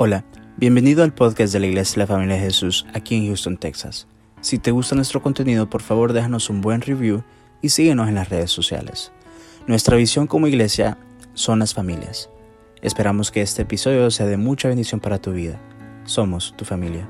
Hola, bienvenido al podcast de la Iglesia de la Familia de Jesús aquí en Houston, Texas. Si te gusta nuestro contenido, por favor déjanos un buen review y síguenos en las redes sociales. Nuestra visión como iglesia son las familias. Esperamos que este episodio sea de mucha bendición para tu vida. Somos tu familia.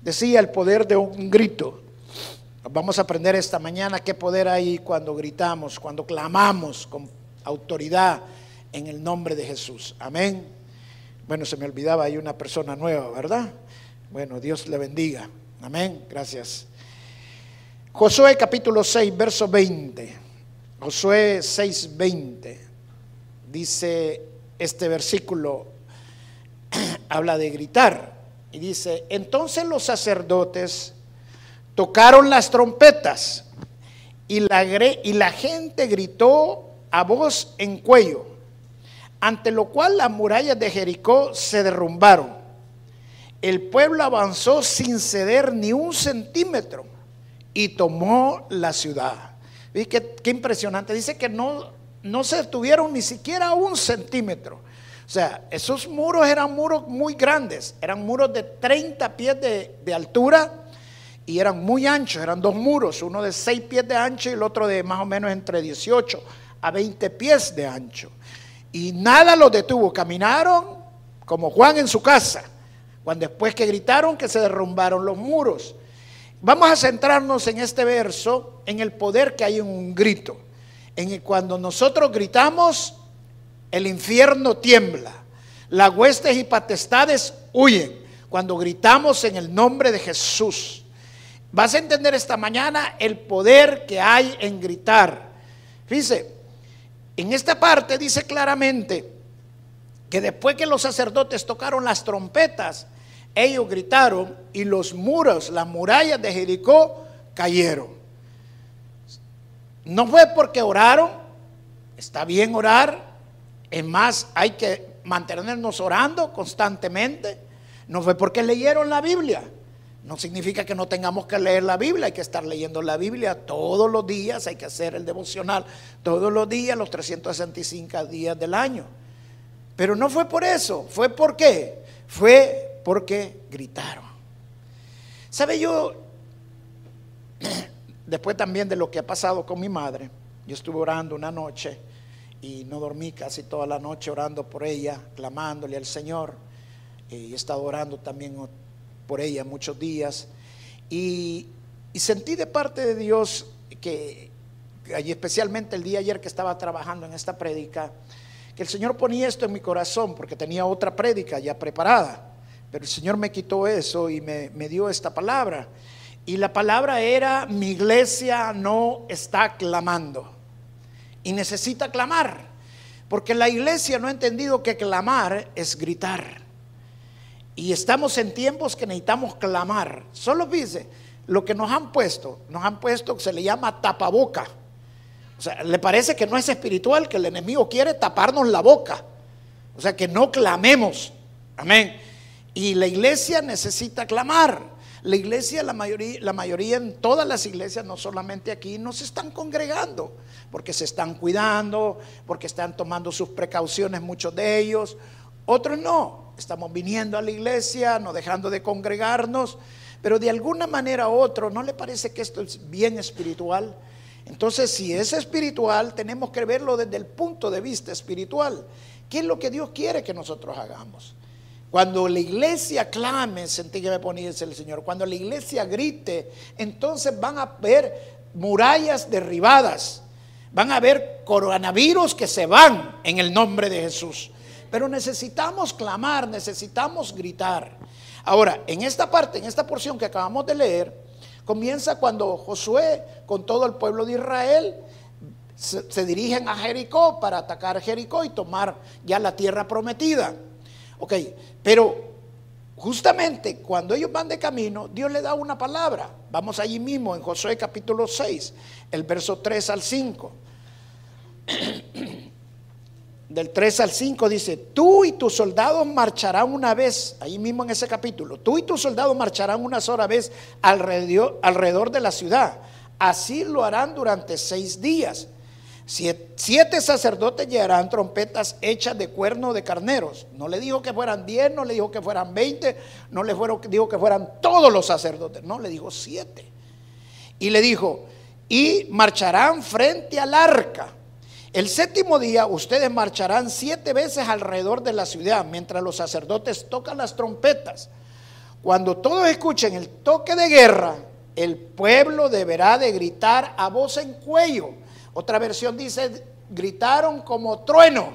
Decía el poder de un grito. Vamos a aprender esta mañana qué poder hay cuando gritamos, cuando clamamos con autoridad en el nombre de Jesús. Amén. Bueno, se me olvidaba, hay una persona nueva, ¿verdad? Bueno, Dios le bendiga. Amén. Gracias. Josué capítulo 6, verso 20. Josué 6, 20. Dice este versículo, habla de gritar. Y dice, entonces los sacerdotes tocaron las trompetas y la, gente gritó a voz en cuello, ante lo cual las murallas de Jericó se derrumbaron. El pueblo avanzó sin ceder ni un centímetro y tomó la ciudad. ¿Vi qué, qué impresionante? Dice que no, no se detuvieron ni siquiera un centímetro. O sea, esos muros eran muros muy grandes, eran muros de 30 pies de, altura y eran muy anchos, eran dos muros, uno de 6 pies de ancho y el otro de más o menos entre 18 a 20 pies de ancho. Y nada los detuvo, caminaron como Juan en su casa, cuando después que gritaron que se derrumbaron los muros. Vamos a centrarnos en este verso, en el poder que hay en un grito. En el, cuando nosotros gritamos, el infierno tiembla. Las huestes y patestades huyen cuando gritamos en el nombre de Jesús. Vas a entender esta mañana el poder que hay en gritar. Fíjese, en esta parte dice claramente que después que los sacerdotes tocaron las trompetas, ellos gritaron y los muros, las murallas de Jericó cayeron. No fue porque oraron, está bien orar, es más, hay que mantenernos orando constantemente. No fue porque leyeron la Biblia. No significa que no tengamos que leer la Biblia, hay que estar leyendo la Biblia todos los días, hay que hacer el devocional todos los días, los 365 días del año. Pero no fue por eso, fue por qué? Fue porque gritaron. ¿Sabe yo? Después también de lo que ha pasado con mi madre, yo estuve orando una noche y no dormí casi toda la noche orando por ella, clamándole al Señor. Y he estado orando también por ella muchos días. Y, sentí de parte de Dios que, y especialmente el día ayer que estaba trabajando en esta prédica, que el Señor ponía esto en mi corazón porque tenía otra prédica ya preparada. Pero el Señor me quitó eso y me, me dio esta palabra. Y la palabra era, mi iglesia no está clamando y necesita clamar. Porque la iglesia no ha entendido que clamar es gritar. Y estamos en tiempos que necesitamos clamar. Solo dice, lo que nos han puesto, nos han puesto que se le llama tapaboca. O sea, le parece que no es espiritual, que el enemigo quiere taparnos la boca. O sea, que no clamemos. Amén. Y la iglesia necesita clamar. La iglesia, la mayoría, la mayoría en todas las iglesias, no solamente aquí, no se están congregando, porque se están cuidando, porque están tomando sus precauciones muchos de ellos. Otros no, estamos viniendo a la iglesia, no dejando de congregarnos, pero de alguna manera u otra, ¿no le parece que esto es bien espiritual? Entonces, si es espiritual, tenemos que verlo desde el punto de vista espiritual. ¿Qué es lo que Dios quiere que nosotros hagamos? Cuando la iglesia clame, sentí que me ponía el Señor, cuando la iglesia grite, entonces van a ver murallas derribadas, van a ver coronavirus que se van en el nombre de Jesús. pero necesitamos clamar, necesitamos gritar. Ahora, en esta parte, en esta porción que acabamos de leer, comienza cuando Josué con todo el pueblo de Israel se, dirigen a Jericó para atacar Jericó y tomar ya la tierra prometida. Ok, pero justamente cuando ellos van de camino, Dios le da una palabra. Vamos allí mismo en Josué capítulo 6, el verso 3 al 5. Del 3 al 5 dice, tú y tus soldados marcharán una vez, ahí mismo en ese capítulo, tú y tus soldados marcharán una sola vez alrededor, alrededor de la ciudad. Así lo harán durante seis días Siete, sacerdotes llevarán trompetas hechas de cuerno de carneros. No le dijo que fueran diez, no le dijo que fueran veinte, no le dijo que fueran todos los sacerdotes, no, le dijo siete. Y le dijo, y marcharán frente al arca. El séptimo día ustedes marcharán siete veces alrededor de la ciudad mientras los sacerdotes tocan las trompetas. Cuando todos escuchen el toque de guerra, el pueblo deberá de gritar a voz en cuello otra versión dice, gritaron como trueno.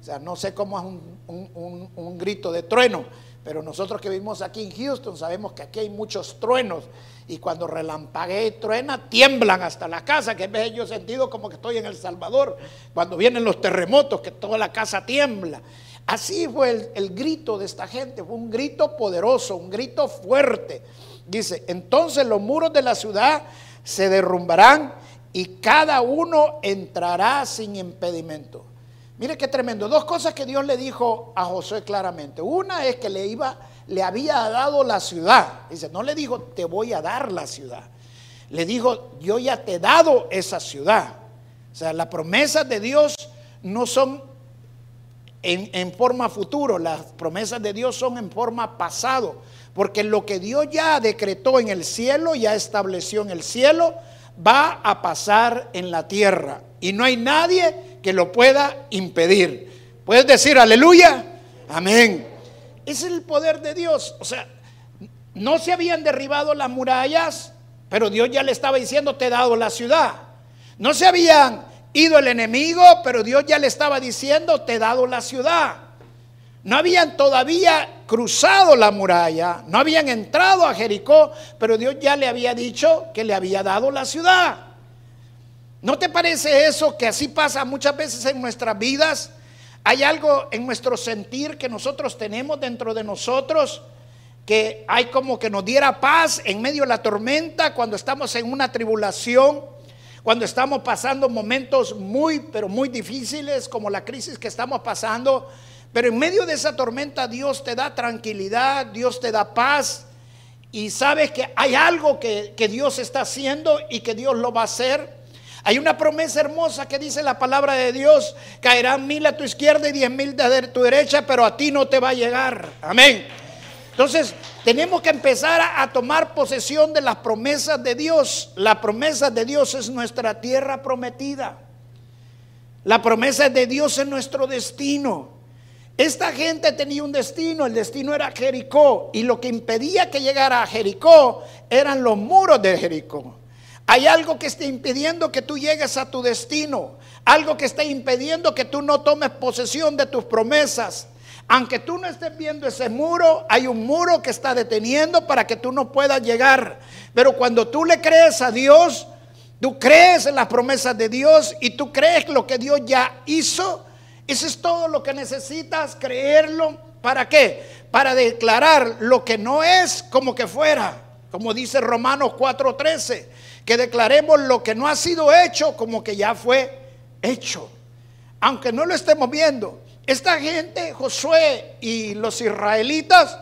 O sea, no sé cómo es un, grito de trueno, pero nosotros que vivimos aquí en Houston sabemos que aquí hay muchos truenos y cuando relampaguea y truena tiemblan hasta la casa, que veces yo he sentido como que estoy en El Salvador, cuando vienen los terremotos, que toda la casa tiembla. Así fue el, el grito de esta gente, fue un grito poderoso, un grito fuerte. Dice, entonces los muros de la ciudad se derrumbarán y cada uno entrará sin impedimento. Mire qué tremendo. Dos cosas que Dios le dijo a Josué claramente. Una es que le iba, le había dado la ciudad. Dice, no le dijo, te voy a dar la ciudad. Le dijo, yo ya te he dado esa ciudad. O sea, las promesas de Dios no son en, en forma futuro, las promesas de Dios son en forma pasado. Porque lo que Dios ya decretó en el cielo, ya estableció en el cielo, va a pasar en la tierra y no hay nadie que lo pueda impedir. ¿Puedes decir aleluya? Amén. Es el poder de Dios. O sea, no se habían derribado las murallas, pero Dios ya le estaba diciendo, te he dado la ciudad. No se habían ido el enemigo, pero Dios ya le estaba diciendo, te he dado la ciudad. No habían todavía cruzado la muralla, no habían entrado a Jericó, pero Dios ya le había dicho que le había dado la ciudad. ¿No te parece eso que así pasa muchas veces en nuestras vidas? Hay algo en nuestro sentir que nosotros tenemos dentro de nosotros que hay como que nos diera paz en medio de la tormenta cuando estamos en una tribulación, cuando estamos pasando momentos muy, pero muy difíciles como la crisis que estamos pasando. Pero en medio de esa tormenta Dios te da tranquilidad, Dios te da paz y sabes que hay algo que, Dios está haciendo y que Dios lo va a hacer. Hay una promesa hermosa que dice la palabra de Dios, caerán mil a tu izquierda y diez mil de tu derecha, pero a ti no te va a llegar. Amén. Entonces, tenemos que empezar a, tomar posesión de las promesas de Dios. La promesa de Dios es nuestra tierra prometida. La promesa de Dios es nuestro destino. Esta gente tenía un destino, el destino era Jericó, y lo que impedía que llegara a Jericó eran los muros de Jericó. Hay algo que está impidiendo que tú llegues a tu destino, algo que está impidiendo que tú no tomes posesión de tus promesas. Aunque tú no estés viendo ese muro, hay un muro que está deteniendo para que tú no puedas llegar. Pero cuando tú le crees a Dios, tú crees en las promesas de Dios y tú crees lo que Dios ya hizo, eso es todo lo que necesitas, creerlo. ¿Para qué? Para declarar lo que no es como que fuera. Como dice Romanos 4:13, que declaremos lo que no ha sido hecho como que ya fue hecho. Aunque no lo estemos viendo. Esta gente, Josué y los israelitas,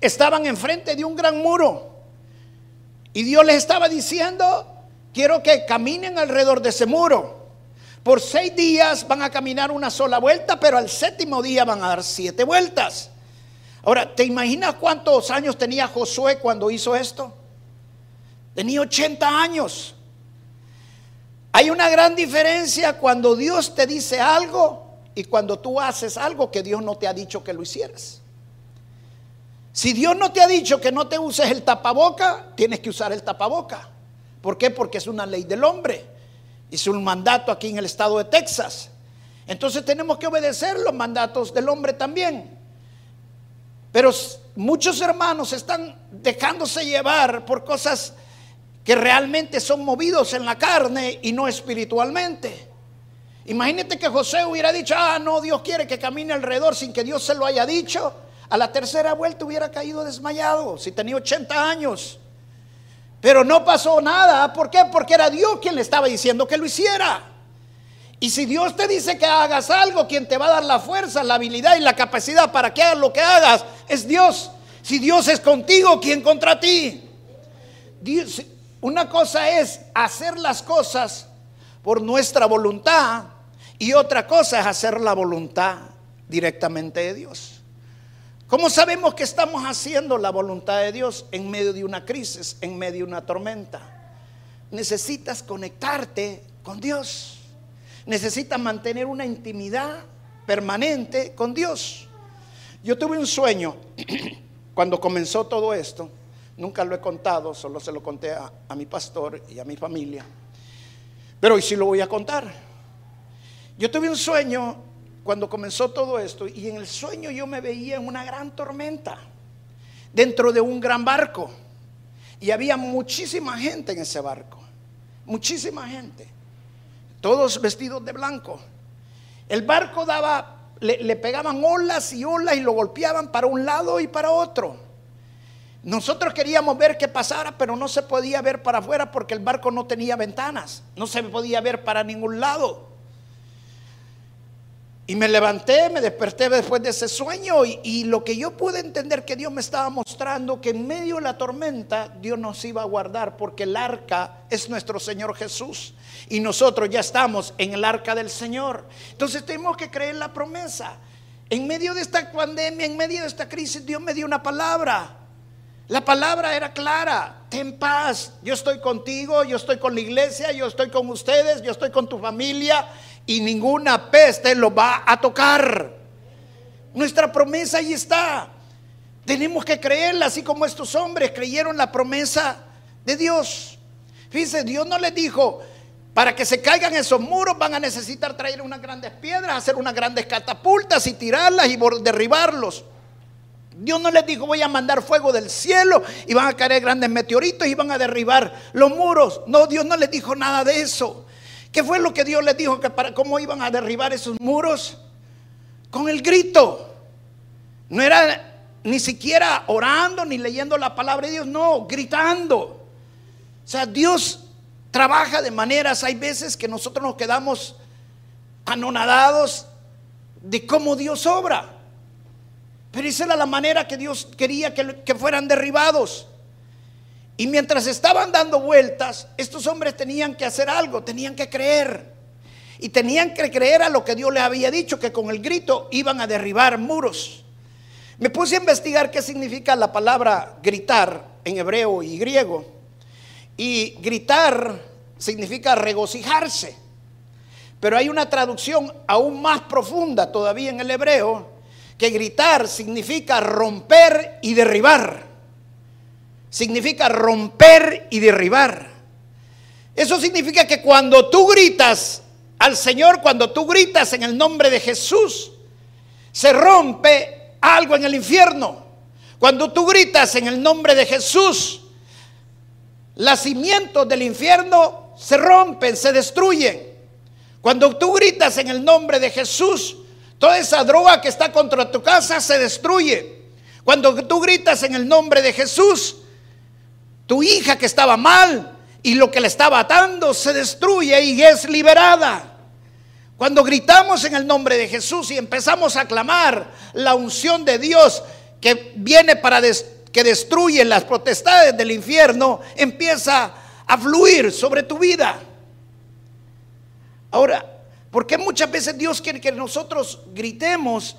estaban enfrente de un gran muro. Y Dios les estaba diciendo, quiero que caminen alrededor de ese muro. Por seis días van a caminar una sola vuelta, pero al séptimo día van a dar siete vueltas. Ahora, ¿te imaginas cuántos años tenía Josué cuando hizo esto? Tenía 80 años. Hay una gran diferencia cuando Dios te dice algo y cuando tú haces algo que Dios no te ha dicho que lo hicieras. Si Dios no te ha dicho que no te uses el tapaboca, tienes que usar el tapaboca. ¿Por qué? Porque es una ley del hombre. Hizo un mandato aquí en el estado de Texas. Entonces tenemos que obedecer los mandatos del hombre también. Pero muchos hermanos están dejándose llevar por cosas que realmente son movidos en la carne y no espiritualmente. Imagínate que José hubiera dicho, ah, no, Dios quiere que camine alrededor sin que Dios se lo haya dicho. A la tercera vuelta hubiera caído desmayado, si tenía 80 años. Pero no pasó nada. ¿Por qué? Porque era Dios quien le estaba diciendo que lo hiciera. Y si Dios te dice que hagas algo, quien te va a dar la fuerza, la habilidad y la capacidad para que hagas lo que hagas es Dios. Si Dios es contigo, ¿quién contra ti? una cosa es hacer las cosas por nuestra voluntad y otra cosa es hacer la voluntad directamente de Dios. ¿Cómo sabemos que estamos haciendo la voluntad de Dios en medio de una crisis, en medio de una tormenta? Necesitas conectarte con Dios. Necesitas mantener una intimidad permanente con Dios. Yo tuve un sueño cuando comenzó todo esto. Nunca lo he contado, solo se lo conté a, a mi pastor y a mi familia. Pero hoy sí lo voy a contar. Yo tuve un sueño cuando comenzó todo esto y en el sueño yo me veía en una gran tormenta, dentro de un gran barco. Y había muchísima gente en ese barco, muchísima gente, todos vestidos de blanco. El barco daba, le, le pegaban olas y olas y lo golpeaban para un lado y para otro. Nosotros queríamos ver qué pasara, pero no se podía ver para afuera porque el barco no tenía ventanas, no se podía ver para ningún lado. Y me levanté, me desperté después de ese sueño y, lo que yo pude entender que Dios me estaba mostrando, que en medio de la tormenta Dios nos iba a guardar porque el arca es nuestro Señor Jesús y nosotros ya estamos en el arca del Señor. Entonces tenemos que creer la promesa. En medio de esta pandemia, en medio de esta crisis, Dios me dio una palabra. La palabra era clara, ten paz, yo estoy contigo, yo estoy con la iglesia, yo estoy con ustedes, yo estoy con tu familia y ninguna peste lo va a tocar. Nuestra promesa ahí está. Tenemos que creerla, así como estos hombres creyeron la promesa de Dios. Fíjense, Dios no les dijo, para que se caigan esos muros van a necesitar traer unas grandes piedras, hacer unas grandes catapultas y tirarlas y derribarlos. Dios no les dijo voy a mandar fuego del cielo y van a caer grandes meteoritos y van a derribar los muros. No, Dios no les dijo nada de eso. ¿Qué fue lo que Dios les dijo? Que para cómo iban a derribar esos muros con el grito. No era ni siquiera orando ni leyendo la palabra de Dios, no, gritando. O sea, Dios trabaja de maneras, hay veces que nosotros nos quedamos anonadados de cómo Dios obra. Pero esa era la manera que Dios quería que, que fueran derribados. Y mientras estaban dando vueltas, estos hombres tenían que hacer algo, tenían que creer. Y tenían que creer a lo que Dios les había dicho, que con el grito iban a derribar muros. Me puse a investigar qué significa la palabra gritar en hebreo y griego. Y gritar significa regocijarse. Pero hay una traducción aún más profunda todavía en el hebreo, que gritar significa romper y derribar significa romper y derribar. Eso significa que cuando tú gritas al Señor, cuando tú gritas en el nombre de Jesús, se rompe algo en el infierno. Cuando tú gritas en el nombre de Jesús, los cimientos del infierno se rompen, se destruyen. Cuando tú gritas en el nombre de Jesús, toda esa droga que está contra tu casa se destruye. Cuando tú gritas en el nombre de Jesús, tu hija que estaba mal y lo que le estaba atando se destruye y es liberada. Cuando gritamos en el nombre de Jesús y empezamos a clamar la unción de Dios que viene para que destruye las potestades del infierno, empieza a fluir sobre tu vida. Ahora, ¿por qué muchas veces Dios quiere que nosotros gritemos?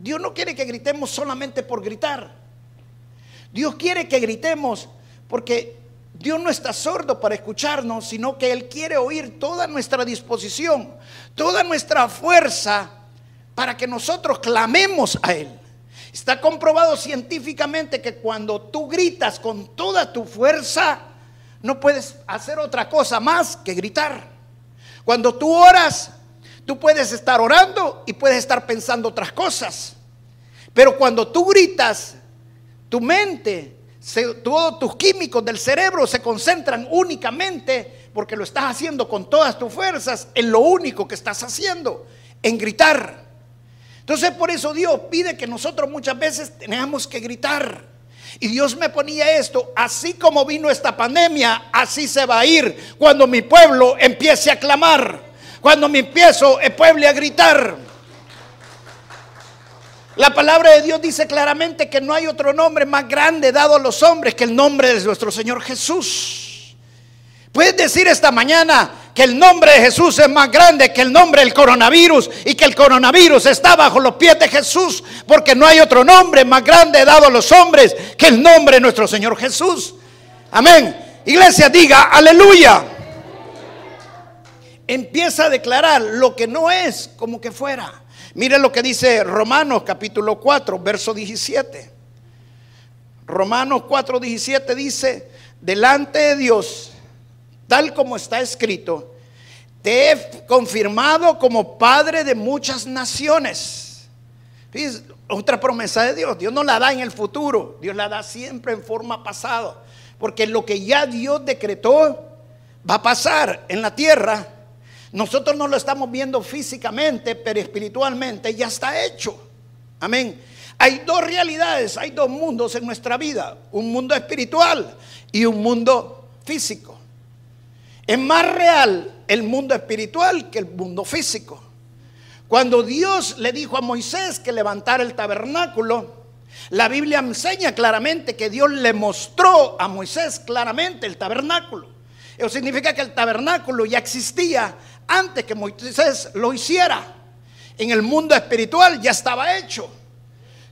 Dios no quiere que gritemos solamente por gritar. Dios quiere que gritemos porque Dios no está sordo para escucharnos, sino que Él quiere oír toda nuestra disposición, toda nuestra fuerza para que nosotros clamemos a Él. Está comprobado científicamente que cuando tú gritas con toda tu fuerza, no puedes hacer otra cosa más que gritar. Cuando tú oras, Tú puedes estar orando y puedes estar pensando otras cosas. Pero cuando tú gritas, tu mente, todos tus químicos del cerebro se concentran únicamente, porque lo estás haciendo con todas tus fuerzas, en lo único que estás haciendo, en gritar. Entonces por eso Dios pide que nosotros muchas veces tengamos que gritar. Y Dios me ponía esto, así como vino esta pandemia, así se va a ir cuando mi pueblo empiece a clamar, cuando me empiezo el pueblo a gritar. La palabra de Dios dice claramente que no hay otro nombre más grande dado a los hombres que el nombre de nuestro Señor Jesús. Puedes decir esta mañana, que el nombre de Jesús es más grande que el nombre del coronavirus y que el coronavirus está bajo los pies de Jesús, porque no hay otro nombre más grande dado a los hombres que el nombre de nuestro Señor Jesús. Amén. Iglesia, diga aleluya. Empieza a declarar lo que no es como que fuera. Mire lo que dice Romanos capítulo 4, verso 17. Romanos 4, 17 dice, delante de Dios tal como está escrito, te he confirmado como padre de muchas naciones. otra promesa de Dios. Dios no la da en el futuro, Dios la da siempre en forma pasada. Porque lo que ya Dios decretó va a pasar en la tierra. Nosotros no lo estamos viendo físicamente, pero espiritualmente ya está hecho. Amén. Hay dos realidades, hay dos mundos en nuestra vida. Un mundo espiritual y un mundo físico. Es más real el mundo espiritual que el mundo físico. Cuando Dios le dijo a Moisés que levantara el tabernáculo, la Biblia enseña claramente que Dios le mostró a Moisés claramente el tabernáculo. Eso significa que el tabernáculo ya existía antes que Moisés lo hiciera. En el mundo espiritual ya estaba hecho.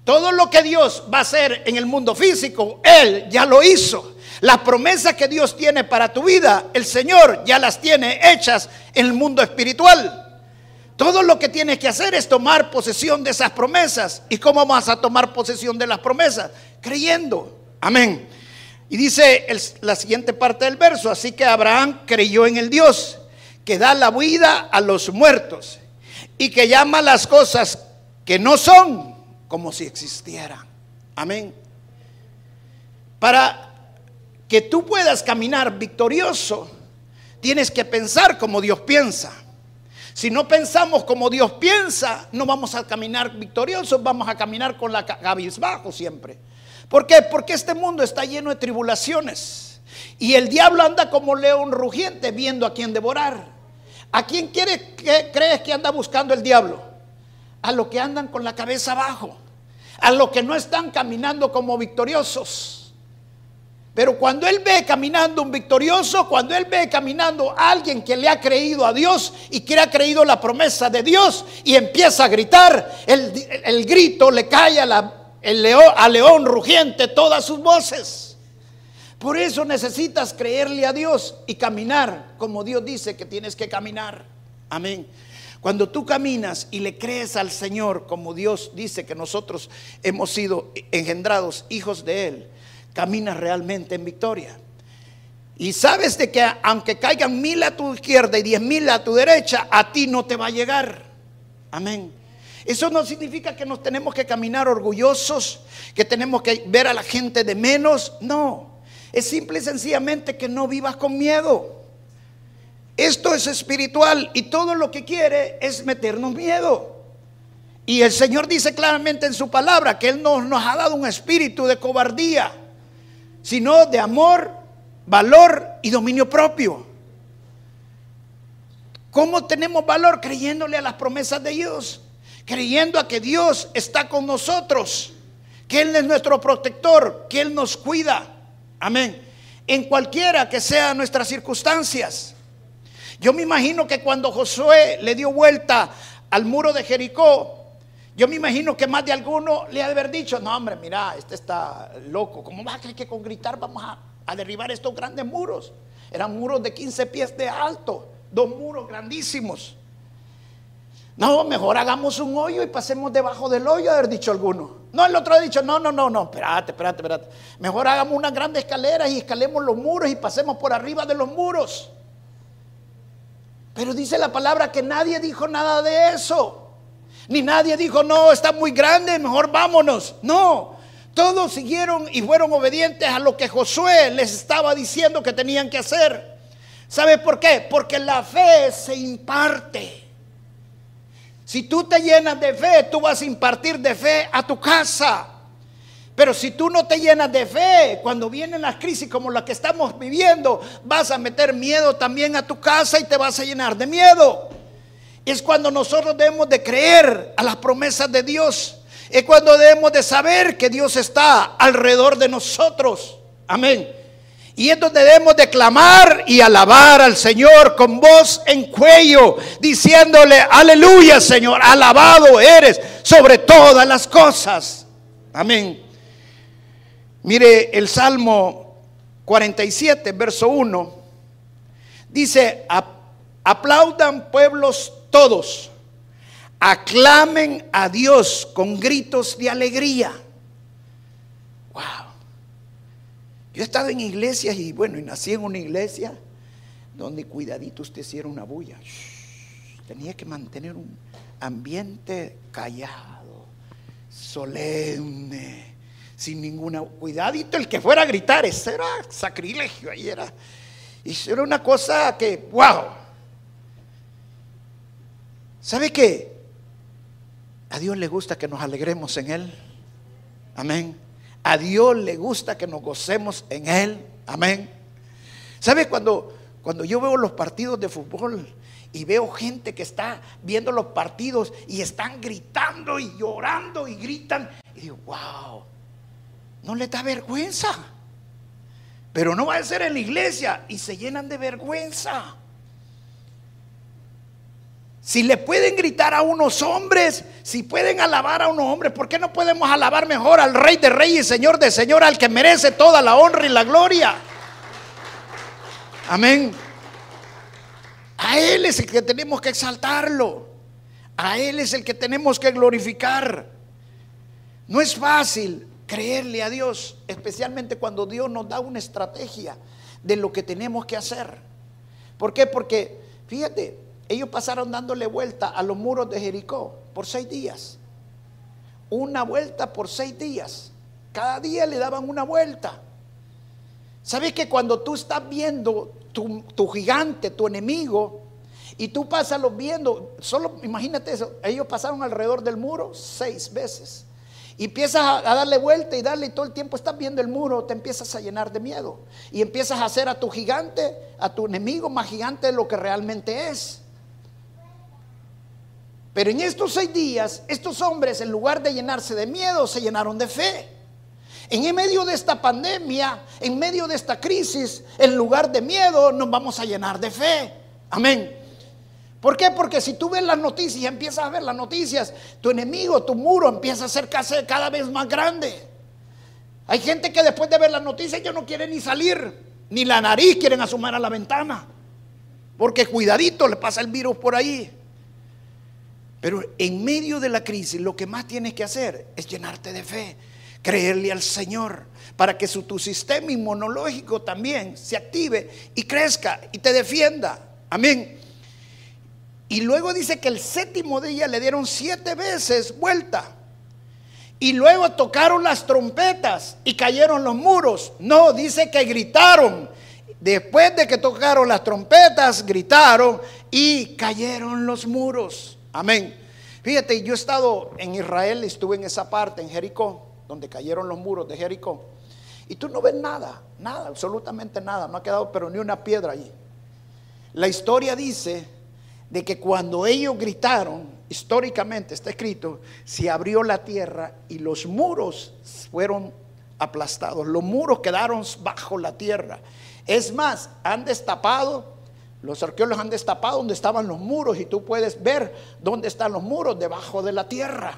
Todo lo que Dios va a hacer en el mundo físico, Él ya lo hizo. Las promesas que Dios tiene para tu vida, el Señor ya las tiene hechas en el mundo espiritual. Todo lo que tienes que hacer es tomar posesión de esas promesas. ¿Y cómo vas a tomar posesión de las promesas? Creyendo. Amén. Y dice la siguiente parte del verso, así que Abraham creyó en el Dios que da la vida a los muertos y que llama las cosas que no son como si existieran. Amén. Para que tú puedas caminar victorioso, tienes que pensar como Dios piensa. Si no pensamos como Dios piensa, no vamos a caminar victoriosos, vamos a caminar con la cabizbajo siempre. ¿Por qué? Porque este mundo está lleno de tribulaciones. Y el diablo anda como león rugiente viendo a quién devorar. ¿A quién quiere, crees que anda buscando el diablo? A los que andan con la cabeza abajo. A los que no están caminando como victoriosos. Pero cuando él ve caminando un victorioso, cuando él ve caminando a alguien que le ha creído a Dios y que le ha creído la promesa de Dios y empieza a gritar, el, grito le cae a a león rugiente todas sus voces. Por eso necesitas creerle a Dios y caminar como Dios dice que tienes que caminar. Amén. Cuando tú caminas y le crees al Señor como Dios dice que nosotros hemos sido engendrados hijos de Él, caminas realmente en victoria. Y sabes de que aunque caigan mil a tu izquierda y diez mil a tu derecha, a ti no te va a llegar. Amén. Eso no significa que nos tenemos que caminar orgullosos, que tenemos que ver a la gente de menos. No, es simple y sencillamente que no vivas con miedo. Esto es espiritual y todo lo que quiere es meternos miedo. Y el Señor dice claramente en su palabra que Él nos, nos ha dado un espíritu de cobardía sino de amor, valor y dominio propio. ¿Cómo tenemos valor? Creyéndole a las promesas de Dios, creyendo a que Dios está con nosotros, que Él es nuestro protector, que Él nos cuida. Amén. En cualquiera que sean nuestras circunstancias. Yo me imagino que cuando Josué le dio vuelta al muro de Jericó, yo me imagino que más de alguno le ha de haber dicho, no hombre, mira, este está loco, ¿cómo va a creer que con gritar vamos a, a derribar estos grandes muros? Eran muros de 15 pies de alto, dos muros grandísimos. No, mejor hagamos un hoyo y pasemos debajo del hoyo, haber dicho alguno. No, el otro ha dicho, no, no, no, no, espérate, espérate, espérate. Mejor hagamos una grande escalera y escalemos los muros y pasemos por arriba de los muros. Pero dice la palabra que nadie dijo nada de eso. Ni nadie dijo, no, está muy grande, mejor vámonos. No, todos siguieron y fueron obedientes a lo que Josué les estaba diciendo que tenían que hacer. ¿Sabe por qué? Porque la fe se imparte. Si tú te llenas de fe, tú vas a impartir de fe a tu casa. Pero si tú no te llenas de fe, cuando vienen las crisis como la que estamos viviendo, vas a meter miedo también a tu casa y te vas a llenar de miedo. Es cuando nosotros debemos de creer a las promesas de Dios. Es cuando debemos de saber que Dios está alrededor de nosotros. Amén. Y es donde debemos de clamar y alabar al Señor con voz en cuello, diciéndole, aleluya Señor, alabado eres sobre todas las cosas. Amén. Mire el Salmo 47, verso 1. Dice, aplaudan pueblos todos, aclamen a Dios con gritos de alegría. Wow. Yo he estado en iglesias y bueno, y nací en una iglesia donde cuidadito usted hiciera una bulla. tenía que mantener un ambiente callado, solemne sin ninguna cuidadito el que fuera a gritar, eso era sacrilegio, ahí era, y era una cosa que, wow. ¿Sabe qué? A Dios le gusta que nos alegremos en Él. Amén. A Dios le gusta que nos gocemos en Él. Amén. ¿Sabe cuando, cuando yo veo los partidos de fútbol y veo gente que está viendo los partidos y están gritando y llorando y gritan? Y digo, wow, no les da vergüenza. Pero no va a ser en la iglesia y se llenan de vergüenza. Si le pueden gritar a unos hombres, si pueden alabar a unos hombres, ¿por qué no podemos alabar mejor al Rey de Reyes y Señor de Señor, al que merece toda la honra y la gloria? Amén. A Él es el que tenemos que exaltarlo. A Él es el que tenemos que glorificar. No es fácil creerle a Dios, especialmente cuando Dios nos da una estrategia de lo que tenemos que hacer. ¿Por qué? Porque, fíjate, ellos pasaron dándole vuelta a los muros de Jericó por seis días. Una vuelta por seis días. Cada día le daban una vuelta. ¿Sabes que cuando tú estás viendo tu, tu gigante, tu enemigo, y tú pasas los viendo, solo imagínate eso, ellos pasaron alrededor del muro seis veces. Y empiezas a, darle vuelta y darle y todo el tiempo estás viendo el muro, te empiezas a llenar de miedo. Y empiezas a hacer a tu gigante, a tu enemigo más gigante de lo que realmente es. Pero en estos seis días, estos hombres, en lugar de llenarse de miedo, se llenaron de fe. En medio de esta pandemia, en medio de esta crisis, en lugar de miedo, nos vamos a llenar de fe. Amén. ¿Por qué? Porque si tú ves las noticias y empiezas a ver las noticias, tu enemigo, tu muro empieza a ser cada vez más grande. Hay gente que después de ver las noticias ya no quiere ni salir, ni la nariz quieren asomar a la ventana. Porque cuidadito le pasa el virus por ahí. Pero en medio de la crisis lo que más tienes que hacer es llenarte de fe, creerle al Señor, para que su, tu sistema inmunológico también se active y crezca y te defienda. Amén. Y luego dice que el séptimo día le dieron siete veces vuelta. Y luego tocaron las trompetas y cayeron los muros. No, dice que gritaron. Después de que tocaron las trompetas, gritaron y cayeron los muros. Amén. Fíjate, yo he estado en Israel, estuve en esa parte, en Jericó, donde cayeron los muros de Jericó. Y tú no ves nada, nada, absolutamente nada. No ha quedado pero ni una piedra allí. La historia dice de que cuando ellos gritaron, históricamente está escrito, se abrió la tierra y los muros fueron aplastados. Los muros quedaron bajo la tierra. Es más, han destapado, los arqueólogos han destapado donde estaban los muros y tú puedes ver dónde están los muros debajo de la tierra.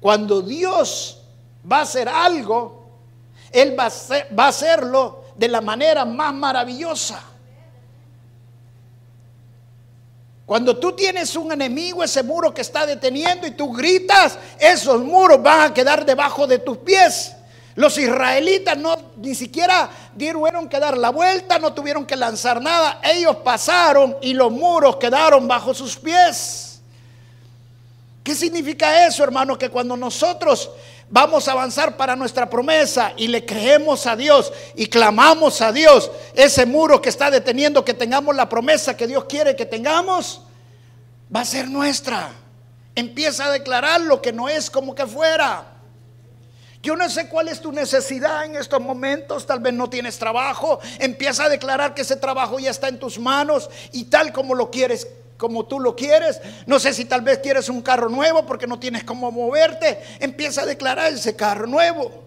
Cuando Dios va a hacer algo, Él va a, hacerlo de la manera más maravillosa. Cuando tú tienes un enemigo, ese muro que está deteniendo y tú gritas, esos muros van a quedar debajo de tus pies. Los israelitas no ni siquiera tuvieron que dar la vuelta, no tuvieron que lanzar nada. Ellos pasaron y los muros quedaron bajo sus pies. ¿Qué significa eso, hermano? Que cuando nosotros vamos a avanzar para nuestra promesa y le creemos a Dios y clamamos a Dios, ese muro que está deteniendo que tengamos la promesa que Dios quiere que tengamos, va a ser nuestra. Empieza a declarar lo que no es como que fuera. Yo no sé cuál es tu necesidad en estos momentos, tal vez no tienes trabajo, empieza a declarar que ese trabajo ya está en tus manos y tal como lo quieres, como tú lo quieres. No sé si tal vez quieres un carro nuevo porque no tienes cómo moverte, empieza a declarar ese carro nuevo.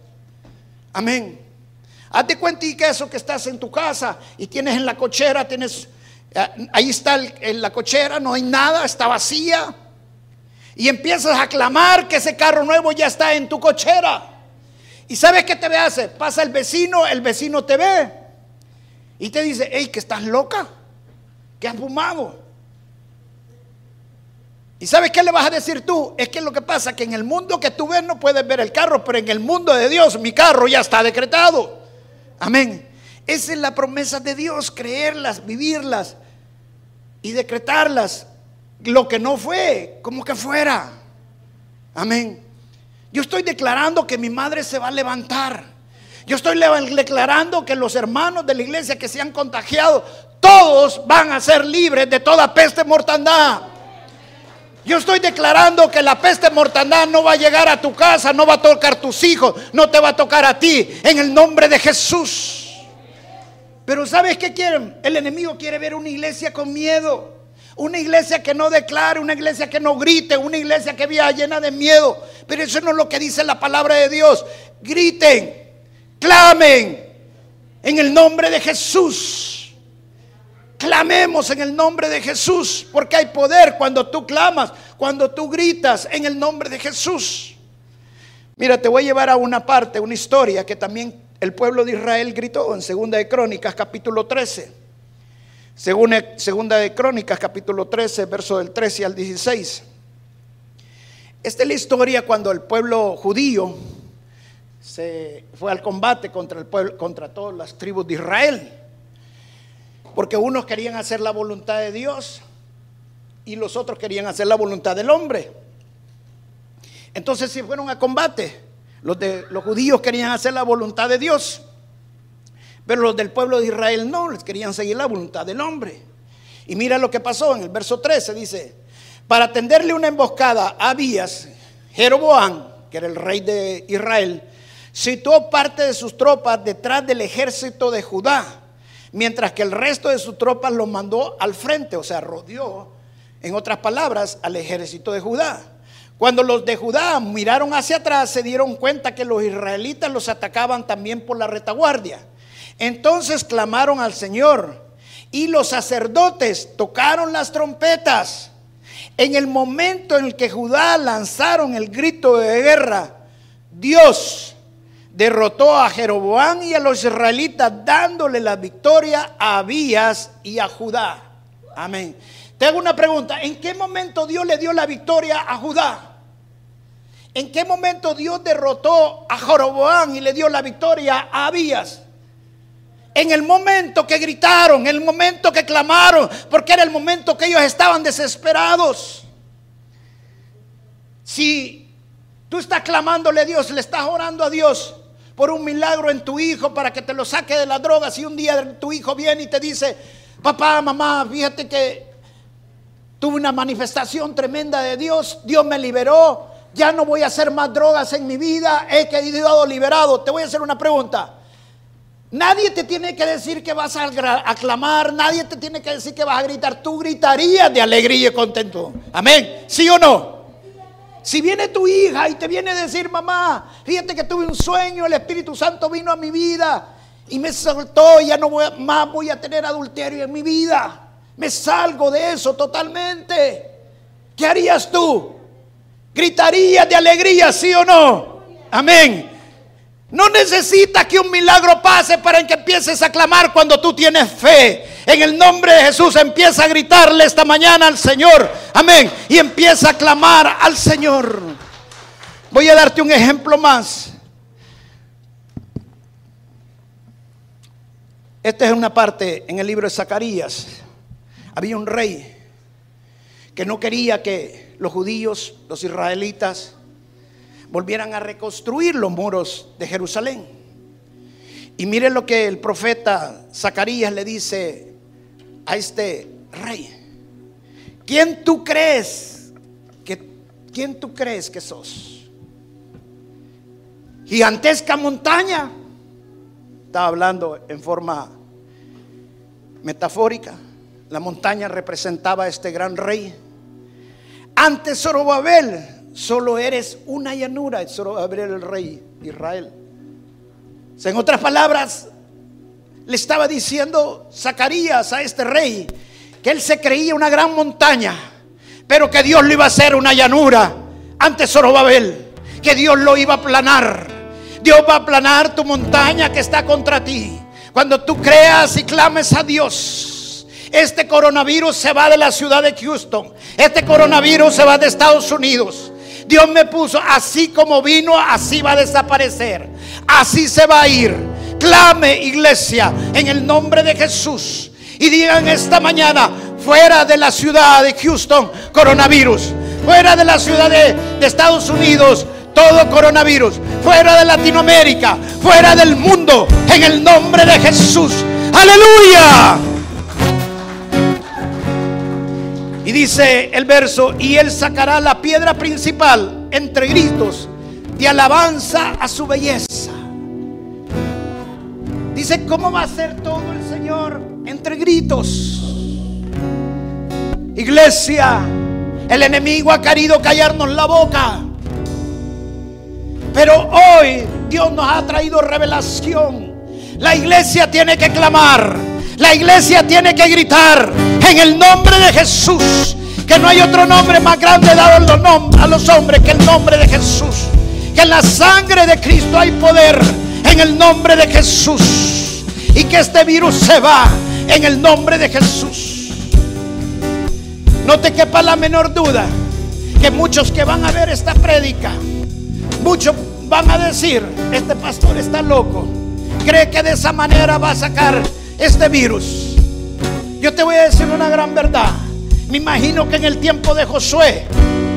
Amén. Hazte cuenta y que eso que estás en tu casa y tienes en la cochera, tienes, eh, ahí está en la cochera, no hay nada, está vacía. Y empiezas a clamar que ese carro nuevo ya está en tu cochera. ¿Y sabes qué te hace? Pasa el vecino, el vecino te ve y te dice, hey, que estás loca, que has fumado. ¿Y sabes qué le vas a decir tú? Es que lo que pasa es que en el mundo que tú ves no puedes ver el carro, pero en el mundo de Dios mi carro ya está decretado. Amén. Esa es la promesa de Dios, creerlas, vivirlas y decretarlas. Lo que no fue, como que fuera. Amén. Yo estoy declarando que mi madre se va a levantar. Yo estoy declarando que los hermanos de la iglesia que se han contagiado, todos van a ser libres de toda peste mortandad. Yo estoy declarando que la peste mortandad no va a llegar a tu casa, no va a tocar a tus hijos, no te va a tocar a ti, en el nombre de Jesús. Pero ¿sabes qué quieren? El enemigo quiere ver una iglesia con miedo. Una iglesia que no declare, una iglesia que no grite, una iglesia que viva llena de miedo. Pero eso no es lo que dice la palabra de Dios. Griten, clamen en el nombre de Jesús. Clamemos en el nombre de Jesús, porque hay poder cuando tú clamas, cuando tú gritas en el nombre de Jesús. Mira, te voy a llevar a una parte, una historia que también el pueblo de Israel gritó en Segunda de Crónicas, capítulo 13. Según segunda de Crónicas, capítulo 13, verso del 13 al 16. Esta es la historia cuando el pueblo judío se fue al combate contra el pueblo, contra todas las tribus de Israel. Porque unos querían hacer la voluntad de Dios y los otros querían hacer la voluntad del hombre. Entonces se fueron a combate. Los, de, los judíos querían hacer la voluntad de Dios pero los del pueblo de Israel no, les querían seguir la voluntad del hombre. Y mira lo que pasó en el verso 13, dice, para tenderle una emboscada a Abías, Jeroboam, que era el rey de Israel, situó parte de sus tropas detrás del ejército de Judá, mientras que el resto de sus tropas lo mandó al frente, o sea, rodeó, en otras palabras, al ejército de Judá. Cuando los de Judá miraron hacia atrás, se dieron cuenta que los israelitas los atacaban también por la retaguardia. Entonces clamaron al Señor y los sacerdotes tocaron las trompetas. En el momento en el que Judá lanzaron el grito de guerra, Dios derrotó a Jeroboam y a los israelitas dándole la victoria a Abías y a Judá. Amén. Te hago una pregunta, ¿en qué momento Dios le dio la victoria a Judá? ¿En qué momento Dios derrotó a Jeroboam y le dio la victoria a Abías? En el momento que gritaron, en el momento que clamaron, porque era el momento que ellos estaban desesperados. Si tú estás clamándole a Dios, le estás orando a Dios por un milagro en tu hijo para que te lo saque de las drogas y un día tu hijo viene y te dice, papá, mamá, fíjate que tuve una manifestación tremenda de Dios, Dios me liberó, ya no voy a hacer más drogas en mi vida, he quedado liberado. Te voy a hacer una pregunta. Nadie te tiene que decir que vas a aclamar, nadie te tiene que decir que vas a gritar. Tú gritarías de alegría y contento. Amén. ¿Sí o no? Si viene tu hija y te viene a decir, mamá, fíjate que tuve un sueño, el Espíritu Santo vino a mi vida y me soltó, ya no voy, más voy a tener adulterio en mi vida. Me salgo de eso totalmente. ¿Qué harías tú? ¿Gritarías de alegría, sí o no? Amén. No necesitas que un milagro pase para que empieces a clamar cuando tú tienes fe. En el nombre de Jesús empieza a gritarle esta mañana al Señor. Amén. Y empieza a clamar al Señor. Voy a darte un ejemplo más. Esta es una parte en el libro de Zacarías. Había un rey que no quería que los judíos, los israelitas, volvieran a reconstruir los muros de Jerusalén. Y mire lo que el profeta Zacarías le dice a este rey. ¿Quién tú crees que quién tú crees que sos? Gigantesca montaña. Estaba hablando en forma metafórica. La montaña representaba a este gran rey. Antes Zorobabel, solo eres una llanura. Era el rey Israel. En otras palabras, le estaba diciendo Zacarías a este rey que él se creía una gran montaña, pero que Dios lo iba a hacer una llanura ante Zorobabel, que Dios lo iba a aplanar. Dios va a aplanar tu montaña que está contra ti. Cuando tú creas y clames a Dios, este coronavirus se va de la ciudad de Houston. Este coronavirus se va de Estados Unidos. Dios me puso, así como vino, así va a desaparecer. Así se va a ir. Clame, iglesia, en el nombre de Jesús. Y digan esta mañana, fuera de la ciudad de Houston, coronavirus. Fuera de la ciudad de, Estados Unidos, todo coronavirus. Fuera de Latinoamérica, fuera del mundo, en el nombre de Jesús. Aleluya. Y dice el verso, y él sacará la piedra principal entre gritos de alabanza a su belleza. Dice, ¿cómo va a ser todo el Señor entre gritos? Iglesia, el enemigo ha querido callarnos la boca. Pero hoy Dios nos ha traído revelación. La iglesia tiene que clamar. La iglesia tiene que gritar en el nombre de Jesús. Que no hay otro nombre más grande dado a los hombres que el nombre de Jesús. Que en la sangre de Cristo hay poder en el nombre de Jesús. Y que este virus se va en el nombre de Jesús. No te quepa la menor duda que muchos que van a ver esta prédica, muchos van a decir, este pastor está loco. Cree que de esa manera va a sacar este virus. Yo te voy a decir una gran verdad. Me imagino que en el tiempo de Josué,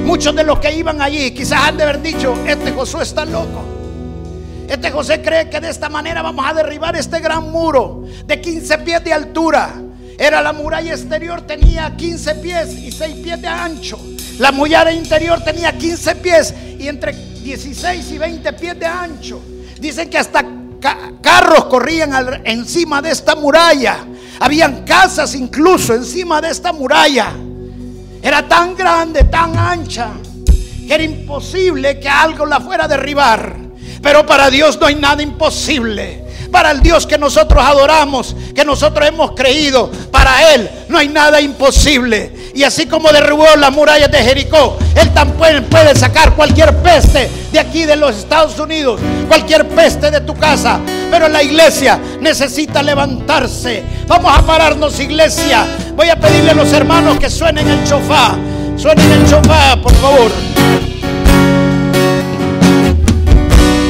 muchos de los que iban allí quizás han de haber dicho, este Josué está loco. Este José cree que de esta manera vamos a derribar este gran muro de 15 pies de altura. Era la muralla exterior, tenía 15 pies y 6 pies de ancho. La muralla interior tenía 15 pies y entre 16 y 20 pies de ancho. Dicen que hasta carros corrían encima de esta muralla. Habían casas incluso encima de esta muralla. Era tan grande, tan ancha, que era imposible que algo la fuera a derribar. Pero para Dios no hay nada imposible. Para el Dios que nosotros adoramos, que nosotros hemos creído, para Él no hay nada imposible. Y así como derribó las murallas de Jericó, Él también puede sacar cualquier peste de aquí de los Estados Unidos, cualquier peste de tu casa. Pero la iglesia necesita levantarse. Vamos a pararnos, iglesia. Voy a pedirle a los hermanos que suenen el chofá. Suenen el chofá, por favor.